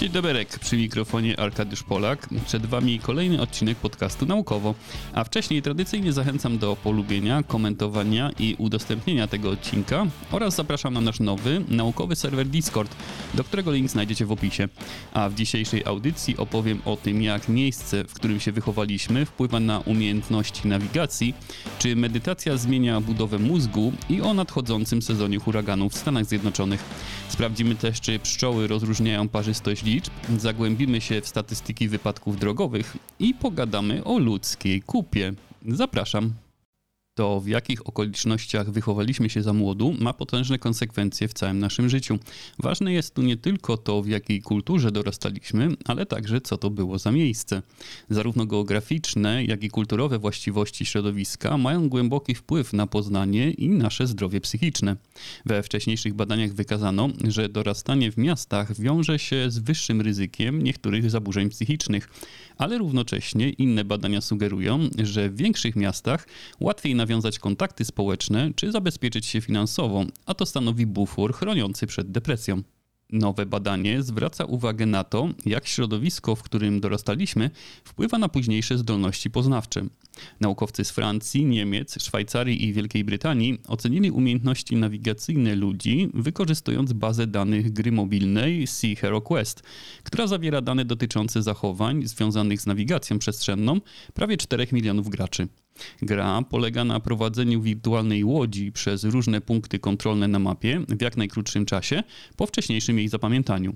Dzień dobry, przy mikrofonie Arkadiusz Polak. Przed Wami kolejny odcinek podcastu Naukowo, a wcześniej tradycyjnie zachęcam do polubienia, komentowania i udostępnienia tego odcinka oraz zapraszam na nasz nowy, naukowy serwer Discord, do którego link znajdziecie w opisie. A w dzisiejszej audycji opowiem o tym, jak miejsce, w którym się wychowaliśmy, wpływa na umiejętności nawigacji, czy medytacja zmienia budowę mózgu i o nadchodzącym sezonie huraganów w Stanach Zjednoczonych. Sprawdzimy też, czy pszczoły rozróżniają parzystość liczb, zagłębimy się w statystyki wypadków drogowych i pogadamy o ludzkiej kupie. Zapraszam to w jakich okolicznościach wychowaliśmy się za młodu, ma potężne konsekwencje w całym naszym życiu. Ważne jest tu nie tylko to, w jakiej kulturze dorastaliśmy, ale także co to było za miejsce. Zarówno geograficzne, jak i kulturowe właściwości środowiska mają głęboki wpływ na poznanie i nasze zdrowie psychiczne. We wcześniejszych badaniach wykazano, że dorastanie w miastach wiąże się z wyższym ryzykiem niektórych zaburzeń psychicznych ale równocześnie inne badania sugerują, że w większych miastach łatwiej nawiązać kontakty społeczne czy zabezpieczyć się finansowo, a to stanowi bufor chroniący przed depresją. Nowe badanie zwraca uwagę na to, jak środowisko, w którym dorastaliśmy, wpływa na późniejsze zdolności poznawcze. Naukowcy z Francji, Niemiec, Szwajcarii i Wielkiej Brytanii ocenili umiejętności nawigacyjne ludzi, wykorzystując bazę danych gry mobilnej Sea Hero Quest, która zawiera dane dotyczące zachowań związanych z nawigacją przestrzenną prawie 4 milionów graczy. Gra polega na prowadzeniu wirtualnej łodzi przez różne punkty kontrolne na mapie w jak najkrótszym czasie po wcześniejszym jej zapamiętaniu.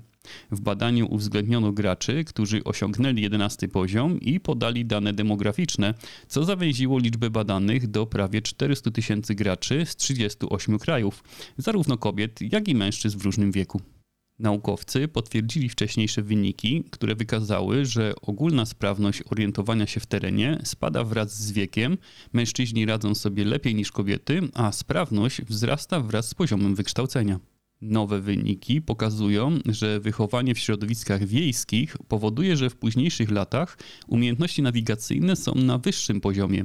W badaniu uwzględniono graczy, którzy osiągnęli 11 poziom i podali dane demograficzne, co zawęziło liczbę badanych do prawie 400 tysięcy graczy z 38 krajów, zarówno kobiet, jak i mężczyzn w różnym wieku. Naukowcy potwierdzili wcześniejsze wyniki, które wykazały, że ogólna sprawność orientowania się w terenie spada wraz z wiekiem, mężczyźni radzą sobie lepiej niż kobiety, a sprawność wzrasta wraz z poziomem wykształcenia. Nowe wyniki pokazują, że wychowanie w środowiskach wiejskich powoduje, że w późniejszych latach umiejętności nawigacyjne są na wyższym poziomie.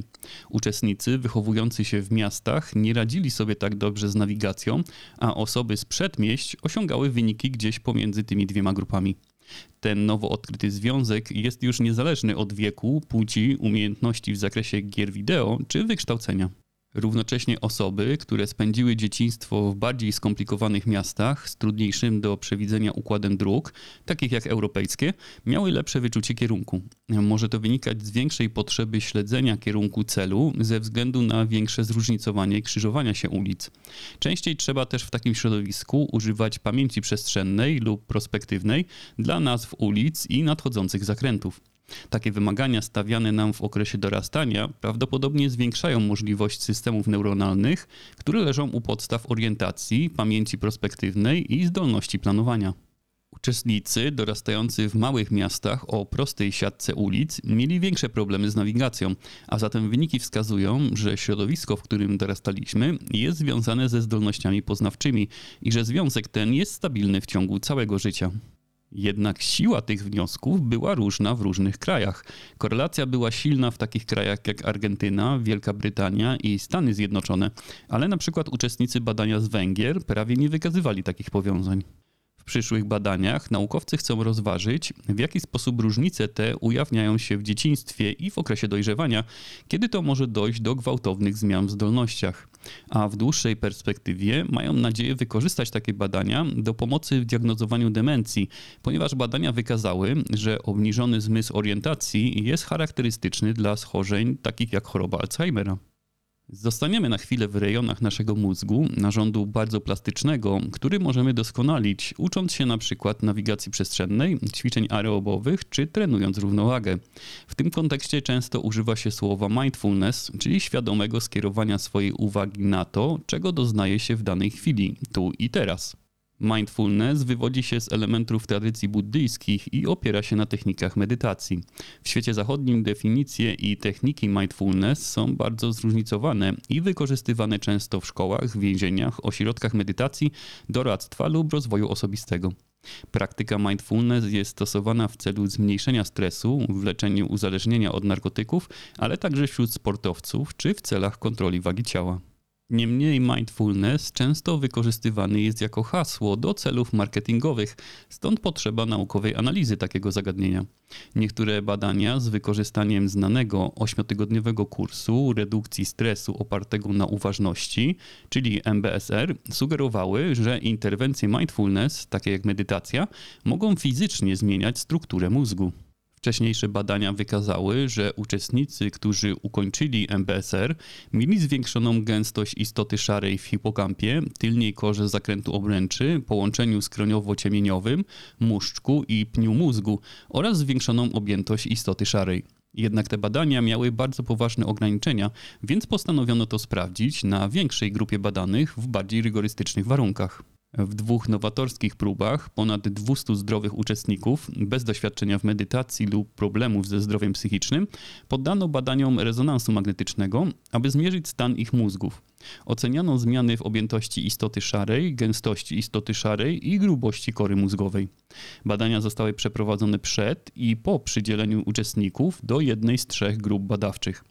Uczestnicy wychowujący się w miastach nie radzili sobie tak dobrze z nawigacją, a osoby z przedmieść osiągały wyniki gdzieś pomiędzy tymi dwiema grupami. Ten nowo odkryty związek jest już niezależny od wieku, płci, umiejętności w zakresie gier wideo czy wykształcenia. Równocześnie osoby, które spędziły dzieciństwo w bardziej skomplikowanych miastach z trudniejszym do przewidzenia układem dróg, takich jak europejskie, miały lepsze wyczucie kierunku. Może to wynikać z większej potrzeby śledzenia kierunku celu ze względu na większe zróżnicowanie krzyżowania się ulic. Częściej trzeba też w takim środowisku używać pamięci przestrzennej lub prospektywnej dla nazw ulic i nadchodzących zakrętów. Takie wymagania stawiane nam w okresie dorastania prawdopodobnie zwiększają możliwość systemów neuronalnych, które leżą u podstaw orientacji, pamięci prospektywnej i zdolności planowania. Uczestnicy dorastający w małych miastach o prostej siatce ulic mieli większe problemy z nawigacją, a zatem wyniki wskazują, że środowisko, w którym dorastaliśmy, jest związane ze zdolnościami poznawczymi i że związek ten jest stabilny w ciągu całego życia. Jednak siła tych wniosków była różna w różnych krajach. Korelacja była silna w takich krajach jak Argentyna, Wielka Brytania i Stany Zjednoczone, ale na przykład uczestnicy badania z Węgier prawie nie wykazywali takich powiązań przyszłych badaniach naukowcy chcą rozważyć, w jaki sposób różnice te ujawniają się w dzieciństwie i w okresie dojrzewania, kiedy to może dojść do gwałtownych zmian w zdolnościach. A w dłuższej perspektywie mają nadzieję wykorzystać takie badania do pomocy w diagnozowaniu demencji, ponieważ badania wykazały, że obniżony zmysł orientacji jest charakterystyczny dla schorzeń takich jak choroba Alzheimera. Zostaniemy na chwilę w rejonach naszego mózgu, narządu bardzo plastycznego, który możemy doskonalić, ucząc się na przykład nawigacji przestrzennej, ćwiczeń aerobowych czy trenując równowagę. W tym kontekście często używa się słowa mindfulness, czyli świadomego skierowania swojej uwagi na to, czego doznaje się w danej chwili, tu i teraz. Mindfulness wywodzi się z elementów tradycji buddyjskich i opiera się na technikach medytacji. W świecie zachodnim definicje i techniki mindfulness są bardzo zróżnicowane i wykorzystywane często w szkołach, więzieniach, ośrodkach medytacji, doradztwa lub rozwoju osobistego. Praktyka mindfulness jest stosowana w celu zmniejszenia stresu, w leczeniu uzależnienia od narkotyków, ale także wśród sportowców czy w celach kontroli wagi ciała. Niemniej mindfulness często wykorzystywany jest jako hasło do celów marketingowych, stąd potrzeba naukowej analizy takiego zagadnienia. Niektóre badania z wykorzystaniem znanego ośmiotygodniowego kursu redukcji stresu opartego na uważności, czyli MBSR, sugerowały, że interwencje mindfulness, takie jak medytacja, mogą fizycznie zmieniać strukturę mózgu. Wcześniejsze badania wykazały, że uczestnicy, którzy ukończyli MBSR, mieli zwiększoną gęstość istoty szarej w hipokampie, tylniej korze zakrętu obręczy, połączeniu skroniowo-ciemieniowym, muszczku i pniu mózgu oraz zwiększoną objętość istoty szarej. Jednak te badania miały bardzo poważne ograniczenia, więc postanowiono to sprawdzić na większej grupie badanych w bardziej rygorystycznych warunkach. W dwóch nowatorskich próbach ponad 200 zdrowych uczestników bez doświadczenia w medytacji lub problemów ze zdrowiem psychicznym poddano badaniom rezonansu magnetycznego, aby zmierzyć stan ich mózgów. Oceniano zmiany w objętości istoty szarej, gęstości istoty szarej i grubości kory mózgowej. Badania zostały przeprowadzone przed i po przydzieleniu uczestników do jednej z trzech grup badawczych.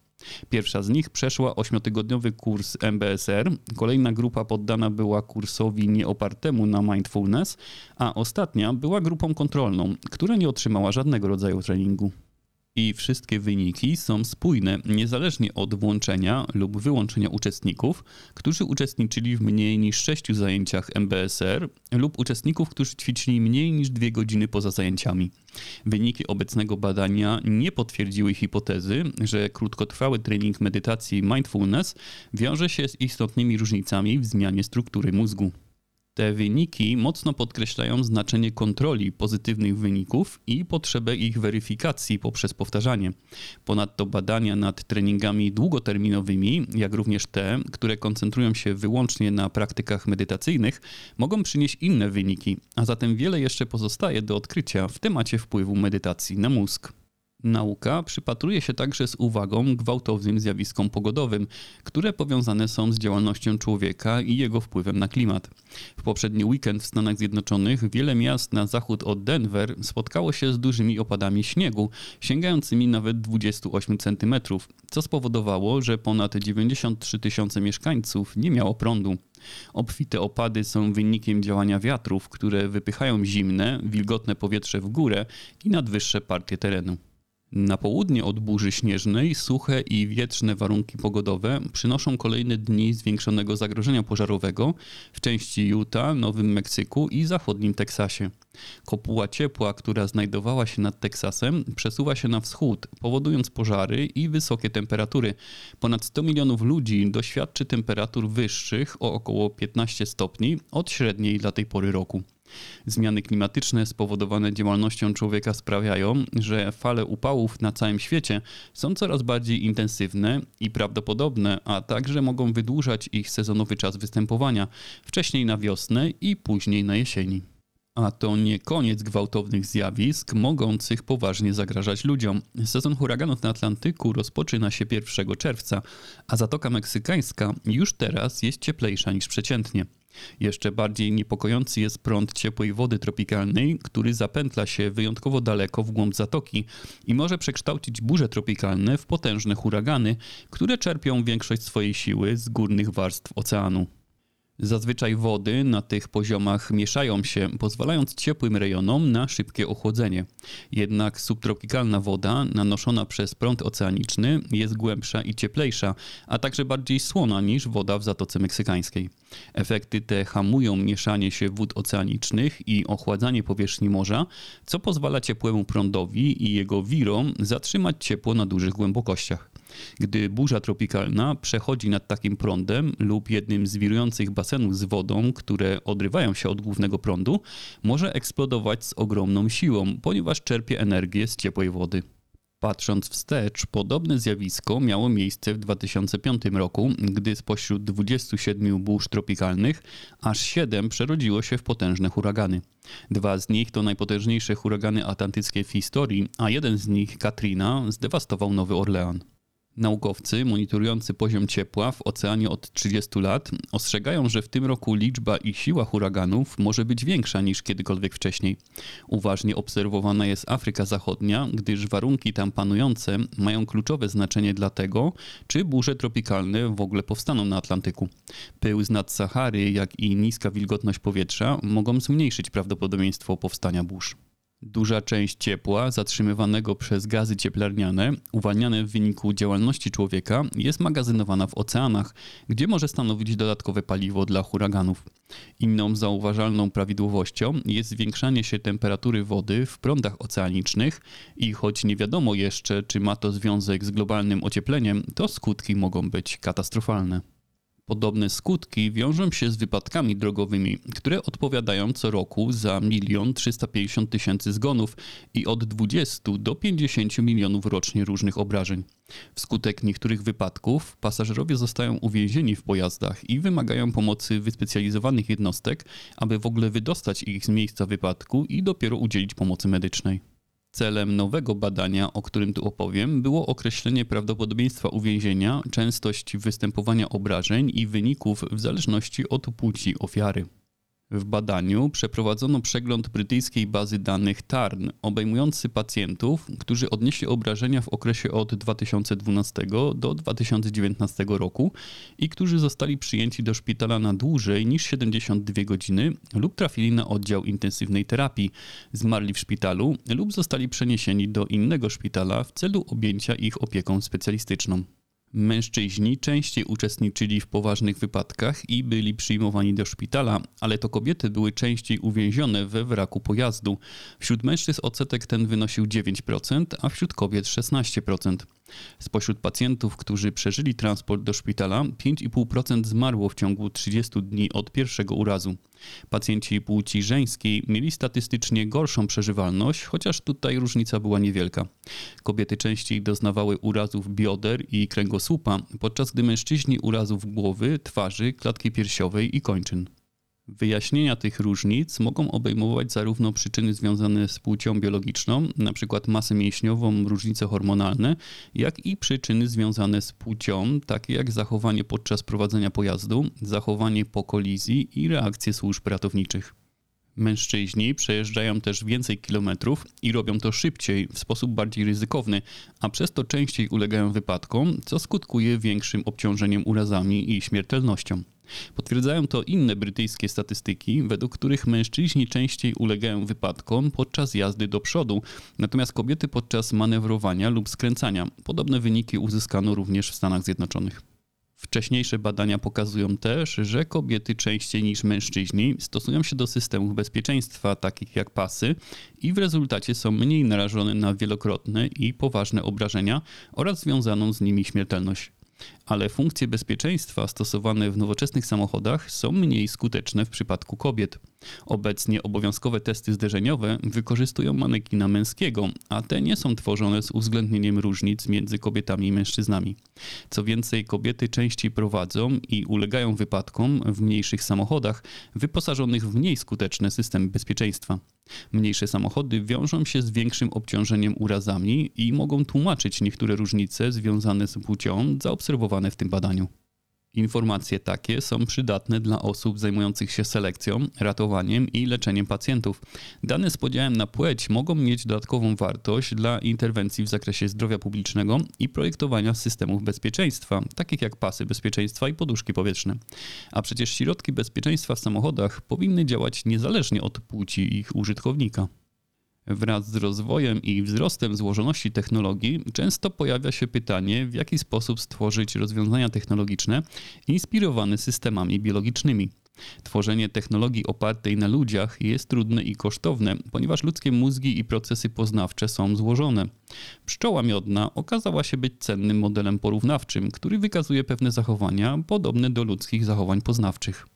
Pierwsza z nich przeszła ośmiotygodniowy kurs MBSR, kolejna grupa poddana była kursowi nieopartemu na mindfulness, a ostatnia była grupą kontrolną, która nie otrzymała żadnego rodzaju treningu i wszystkie wyniki są spójne, niezależnie od włączenia lub wyłączenia uczestników, którzy uczestniczyli w mniej niż 6 zajęciach MBSR lub uczestników, którzy ćwiczyli mniej niż 2 godziny poza zajęciami. Wyniki obecnego badania nie potwierdziły hipotezy, że krótkotrwały trening medytacji mindfulness wiąże się z istotnymi różnicami w zmianie struktury mózgu. Te wyniki mocno podkreślają znaczenie kontroli pozytywnych wyników i potrzebę ich weryfikacji poprzez powtarzanie. Ponadto badania nad treningami długoterminowymi, jak również te, które koncentrują się wyłącznie na praktykach medytacyjnych, mogą przynieść inne wyniki, a zatem wiele jeszcze pozostaje do odkrycia w temacie wpływu medytacji na mózg. Nauka przypatruje się także z uwagą gwałtownym zjawiskom pogodowym, które powiązane są z działalnością człowieka i jego wpływem na klimat. W poprzedni weekend w Stanach Zjednoczonych wiele miast na zachód od Denver spotkało się z dużymi opadami śniegu, sięgającymi nawet 28 cm, co spowodowało, że ponad 93 tysiące mieszkańców nie miało prądu. Obfite opady są wynikiem działania wiatrów, które wypychają zimne, wilgotne powietrze w górę i nad wyższe partie terenu. Na południe od burzy śnieżnej suche i wietrzne warunki pogodowe przynoszą kolejne dni zwiększonego zagrożenia pożarowego w części Utah, Nowym Meksyku i zachodnim Teksasie. Kopuła ciepła, która znajdowała się nad Teksasem, przesuwa się na wschód, powodując pożary i wysokie temperatury. Ponad 100 milionów ludzi doświadczy temperatur wyższych o około 15 stopni od średniej dla tej pory roku. Zmiany klimatyczne spowodowane działalnością człowieka sprawiają, że fale upałów na całym świecie są coraz bardziej intensywne i prawdopodobne, a także mogą wydłużać ich sezonowy czas występowania, wcześniej na wiosnę i później na jesieni. A to nie koniec gwałtownych zjawisk mogących poważnie zagrażać ludziom. Sezon huraganów na Atlantyku rozpoczyna się 1 czerwca, a Zatoka Meksykańska już teraz jest cieplejsza niż przeciętnie. Jeszcze bardziej niepokojący jest prąd ciepłej wody tropikalnej, który zapętla się wyjątkowo daleko w głąb zatoki i może przekształcić burze tropikalne w potężne huragany, które czerpią większość swojej siły z górnych warstw oceanu. Zazwyczaj wody na tych poziomach mieszają się, pozwalając ciepłym rejonom na szybkie ochłodzenie. Jednak subtropikalna woda, nanoszona przez prąd oceaniczny, jest głębsza i cieplejsza, a także bardziej słona niż woda w Zatoce Meksykańskiej. Efekty te hamują mieszanie się wód oceanicznych i ochładzanie powierzchni morza, co pozwala ciepłemu prądowi i jego wirom zatrzymać ciepło na dużych głębokościach. Gdy burza tropikalna przechodzi nad takim prądem lub jednym z wirujących basenów z wodą, które odrywają się od głównego prądu, może eksplodować z ogromną siłą, ponieważ czerpie energię z ciepłej wody. Patrząc wstecz, podobne zjawisko miało miejsce w 2005 roku, gdy spośród 27 burz tropikalnych aż 7 przerodziło się w potężne huragany. Dwa z nich to najpotężniejsze huragany atlantyckie w historii, a jeden z nich, Katrina, zdewastował Nowy Orlean. Naukowcy monitorujący poziom ciepła w oceanie od 30 lat ostrzegają, że w tym roku liczba i siła huraganów może być większa niż kiedykolwiek wcześniej. Uważnie obserwowana jest Afryka Zachodnia, gdyż warunki tam panujące mają kluczowe znaczenie dla tego, czy burze tropikalne w ogóle powstaną na Atlantyku. Pył z nad Sahary, jak i niska wilgotność powietrza mogą zmniejszyć prawdopodobieństwo powstania burz. Duża część ciepła zatrzymywanego przez gazy cieplarniane, uwalniane w wyniku działalności człowieka, jest magazynowana w oceanach, gdzie może stanowić dodatkowe paliwo dla huraganów. Inną zauważalną prawidłowością jest zwiększanie się temperatury wody w prądach oceanicznych i choć nie wiadomo jeszcze, czy ma to związek z globalnym ociepleniem, to skutki mogą być katastrofalne. Podobne skutki wiążą się z wypadkami drogowymi, które odpowiadają co roku za 1 350 tysięcy zgonów i od 20 do 50 milionów rocznie różnych obrażeń. Wskutek niektórych wypadków pasażerowie zostają uwięzieni w pojazdach i wymagają pomocy wyspecjalizowanych jednostek, aby w ogóle wydostać ich z miejsca wypadku i dopiero udzielić pomocy medycznej. Celem nowego badania, o którym tu opowiem, było określenie prawdopodobieństwa uwięzienia, częstość występowania obrażeń i wyników w zależności od płci ofiary. W badaniu przeprowadzono przegląd brytyjskiej bazy danych TARN, obejmujący pacjentów, którzy odnieśli obrażenia w okresie od 2012 do 2019 roku i którzy zostali przyjęci do szpitala na dłużej niż 72 godziny lub trafili na oddział intensywnej terapii, zmarli w szpitalu lub zostali przeniesieni do innego szpitala w celu objęcia ich opieką specjalistyczną. Mężczyźni częściej uczestniczyli w poważnych wypadkach i byli przyjmowani do szpitala, ale to kobiety były częściej uwięzione we wraku pojazdu. Wśród mężczyzn odsetek ten wynosił 9%, a wśród kobiet 16%. Spośród pacjentów, którzy przeżyli transport do szpitala, 5,5% zmarło w ciągu 30 dni od pierwszego urazu. Pacjenci płci żeńskiej mieli statystycznie gorszą przeżywalność, chociaż tutaj różnica była niewielka. Kobiety częściej doznawały urazów bioder i kręgosłupa, podczas gdy mężczyźni urazów głowy, twarzy, klatki piersiowej i kończyn. Wyjaśnienia tych różnic mogą obejmować zarówno przyczyny związane z płcią biologiczną, np. masę mięśniową, różnice hormonalne, jak i przyczyny związane z płcią, takie jak zachowanie podczas prowadzenia pojazdu, zachowanie po kolizji i reakcje służb ratowniczych. Mężczyźni przejeżdżają też więcej kilometrów i robią to szybciej, w sposób bardziej ryzykowny, a przez to częściej ulegają wypadkom, co skutkuje większym obciążeniem urazami i śmiertelnością. Potwierdzają to inne brytyjskie statystyki, według których mężczyźni częściej ulegają wypadkom podczas jazdy do przodu, natomiast kobiety podczas manewrowania lub skręcania. Podobne wyniki uzyskano również w Stanach Zjednoczonych. Wcześniejsze badania pokazują też, że kobiety częściej niż mężczyźni stosują się do systemów bezpieczeństwa, takich jak pasy, i w rezultacie są mniej narażone na wielokrotne i poważne obrażenia oraz związaną z nimi śmiertelność ale funkcje bezpieczeństwa stosowane w nowoczesnych samochodach są mniej skuteczne w przypadku kobiet. Obecnie obowiązkowe testy zderzeniowe wykorzystują manekina męskiego, a te nie są tworzone z uwzględnieniem różnic między kobietami i mężczyznami. Co więcej, kobiety częściej prowadzą i ulegają wypadkom w mniejszych samochodach wyposażonych w mniej skuteczne systemy bezpieczeństwa. Mniejsze samochody wiążą się z większym obciążeniem urazami i mogą tłumaczyć niektóre różnice związane z płcią zaobserwowane w tym badaniu. Informacje takie są przydatne dla osób zajmujących się selekcją, ratowaniem i leczeniem pacjentów. Dane z podziałem na płeć mogą mieć dodatkową wartość dla interwencji w zakresie zdrowia publicznego i projektowania systemów bezpieczeństwa, takich jak pasy bezpieczeństwa i poduszki powietrzne. A przecież środki bezpieczeństwa w samochodach powinny działać niezależnie od płci ich użytkownika. Wraz z rozwojem i wzrostem złożoności technologii często pojawia się pytanie, w jaki sposób stworzyć rozwiązania technologiczne inspirowane systemami biologicznymi. Tworzenie technologii opartej na ludziach jest trudne i kosztowne, ponieważ ludzkie mózgi i procesy poznawcze są złożone. Pszczoła miodna okazała się być cennym modelem porównawczym, który wykazuje pewne zachowania podobne do ludzkich zachowań poznawczych.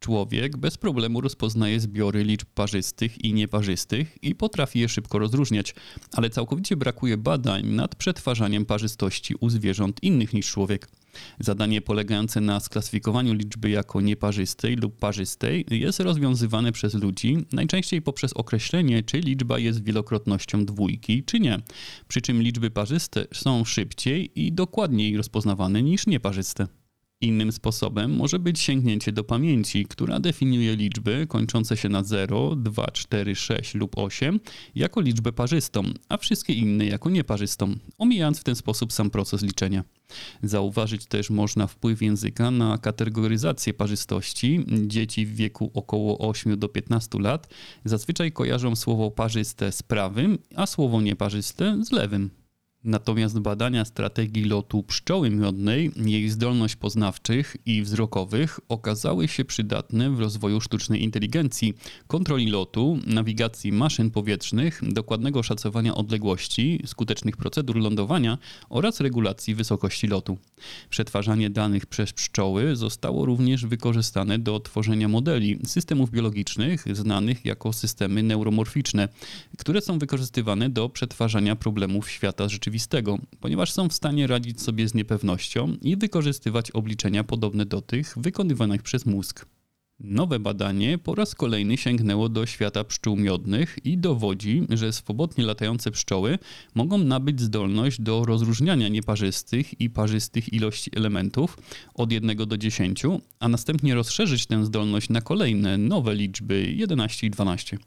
Człowiek bez problemu rozpoznaje zbiory liczb parzystych i nieparzystych i potrafi je szybko rozróżniać, ale całkowicie brakuje badań nad przetwarzaniem parzystości u zwierząt innych niż człowiek. Zadanie polegające na sklasyfikowaniu liczby jako nieparzystej lub parzystej jest rozwiązywane przez ludzi, najczęściej poprzez określenie, czy liczba jest wielokrotnością dwójki, czy nie. Przy czym liczby parzyste są szybciej i dokładniej rozpoznawane niż nieparzyste. Innym sposobem może być sięgnięcie do pamięci, która definiuje liczby kończące się na 0, 2, 4, 6 lub 8 jako liczbę parzystą, a wszystkie inne jako nieparzystą, omijając w ten sposób sam proces liczenia. Zauważyć też można wpływ języka na kategoryzację parzystości. Dzieci w wieku około 8 do 15 lat zazwyczaj kojarzą słowo parzyste z prawym, a słowo nieparzyste z lewym. Natomiast badania strategii lotu pszczoły miodnej, jej zdolność poznawczych i wzrokowych okazały się przydatne w rozwoju sztucznej inteligencji, kontroli lotu, nawigacji maszyn powietrznych, dokładnego szacowania odległości, skutecznych procedur lądowania oraz regulacji wysokości lotu. Przetwarzanie danych przez pszczoły zostało również wykorzystane do tworzenia modeli systemów biologicznych znanych jako systemy neuromorficzne, które są wykorzystywane do przetwarzania problemów świata rzeczywistego rzeczywistego, ponieważ są w stanie radzić sobie z niepewnością i wykorzystywać obliczenia podobne do tych wykonywanych przez mózg. Nowe badanie po raz kolejny sięgnęło do świata pszczół miodnych i dowodzi, że swobodnie latające pszczoły mogą nabyć zdolność do rozróżniania nieparzystych i parzystych ilości elementów od 1 do 10, a następnie rozszerzyć tę zdolność na kolejne nowe liczby 11 i 12.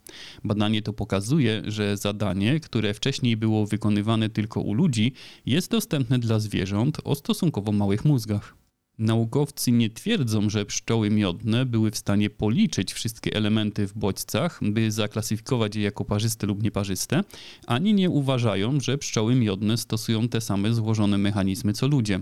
Badanie to pokazuje, że zadanie, które wcześniej było wykonywane tylko u ludzi, jest dostępne dla zwierząt o stosunkowo małych mózgach. Naukowcy nie twierdzą, że pszczoły miodne były w stanie policzyć wszystkie elementy w bodźcach, by zaklasyfikować je jako parzyste lub nieparzyste, ani nie uważają, że pszczoły miodne stosują te same złożone mechanizmy co ludzie.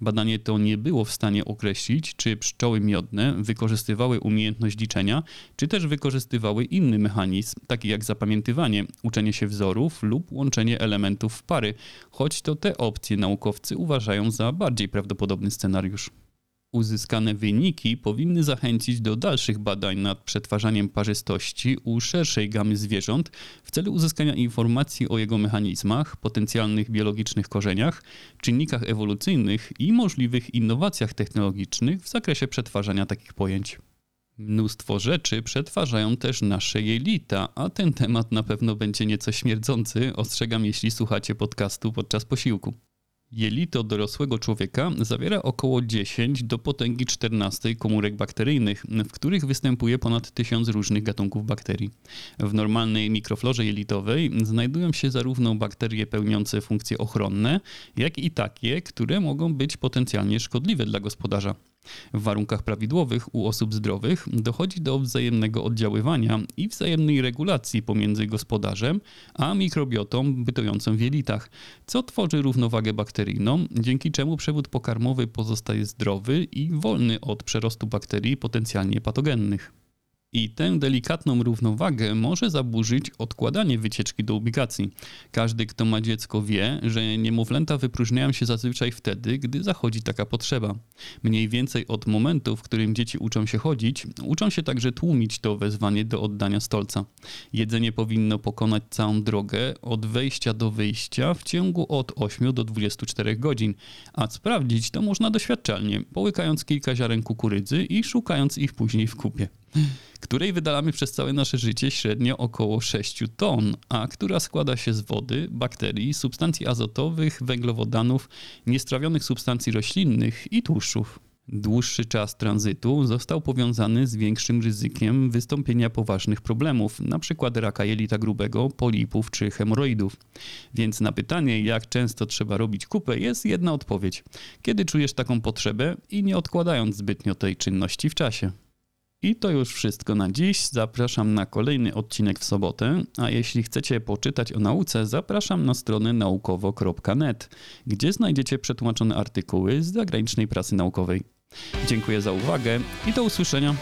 Badanie to nie było w stanie określić, czy pszczoły miodne wykorzystywały umiejętność liczenia, czy też wykorzystywały inny mechanizm, taki jak zapamiętywanie, uczenie się wzorów lub łączenie elementów w pary, choć to te opcje naukowcy uważają za bardziej prawdopodobny scenariusz. Uzyskane wyniki powinny zachęcić do dalszych badań nad przetwarzaniem parzystości u szerszej gamy zwierząt w celu uzyskania informacji o jego mechanizmach, potencjalnych biologicznych korzeniach, czynnikach ewolucyjnych i możliwych innowacjach technologicznych w zakresie przetwarzania takich pojęć. Mnóstwo rzeczy przetwarzają też nasze jelita, a ten temat na pewno będzie nieco śmierdzący, ostrzegam jeśli słuchacie podcastu podczas posiłku. Jelito dorosłego człowieka zawiera około 10 do potęgi 14 komórek bakteryjnych, w których występuje ponad 1000 różnych gatunków bakterii. W normalnej mikroflorze jelitowej znajdują się zarówno bakterie pełniące funkcje ochronne, jak i takie, które mogą być potencjalnie szkodliwe dla gospodarza. W warunkach prawidłowych u osób zdrowych dochodzi do wzajemnego oddziaływania i wzajemnej regulacji pomiędzy gospodarzem a mikrobiotą bytującą w jelitach, co tworzy równowagę bakteryjną, dzięki czemu przewód pokarmowy pozostaje zdrowy i wolny od przerostu bakterii potencjalnie patogennych. I tę delikatną równowagę może zaburzyć odkładanie wycieczki do ubikacji. Każdy, kto ma dziecko, wie, że niemowlęta wypróżniają się zazwyczaj wtedy, gdy zachodzi taka potrzeba. Mniej więcej od momentu, w którym dzieci uczą się chodzić, uczą się także tłumić to wezwanie do oddania stolca. Jedzenie powinno pokonać całą drogę od wejścia do wyjścia w ciągu od 8 do 24 godzin, a sprawdzić to można doświadczalnie, połykając kilka ziaren kukurydzy i szukając ich później w kupie której wydalamy przez całe nasze życie średnio około 6 ton, a która składa się z wody, bakterii, substancji azotowych, węglowodanów, niestrawionych substancji roślinnych i tłuszczów. Dłuższy czas tranzytu został powiązany z większym ryzykiem wystąpienia poważnych problemów, np. raka jelita grubego, polipów czy hemoroidów. Więc na pytanie, jak często trzeba robić kupę, jest jedna odpowiedź. Kiedy czujesz taką potrzebę i nie odkładając zbytnio tej czynności w czasie. I to już wszystko na dziś. Zapraszam na kolejny odcinek w sobotę, a jeśli chcecie poczytać o nauce, zapraszam na stronę naukowo.net, gdzie znajdziecie przetłumaczone artykuły z zagranicznej prasy naukowej. Dziękuję za uwagę i do usłyszenia.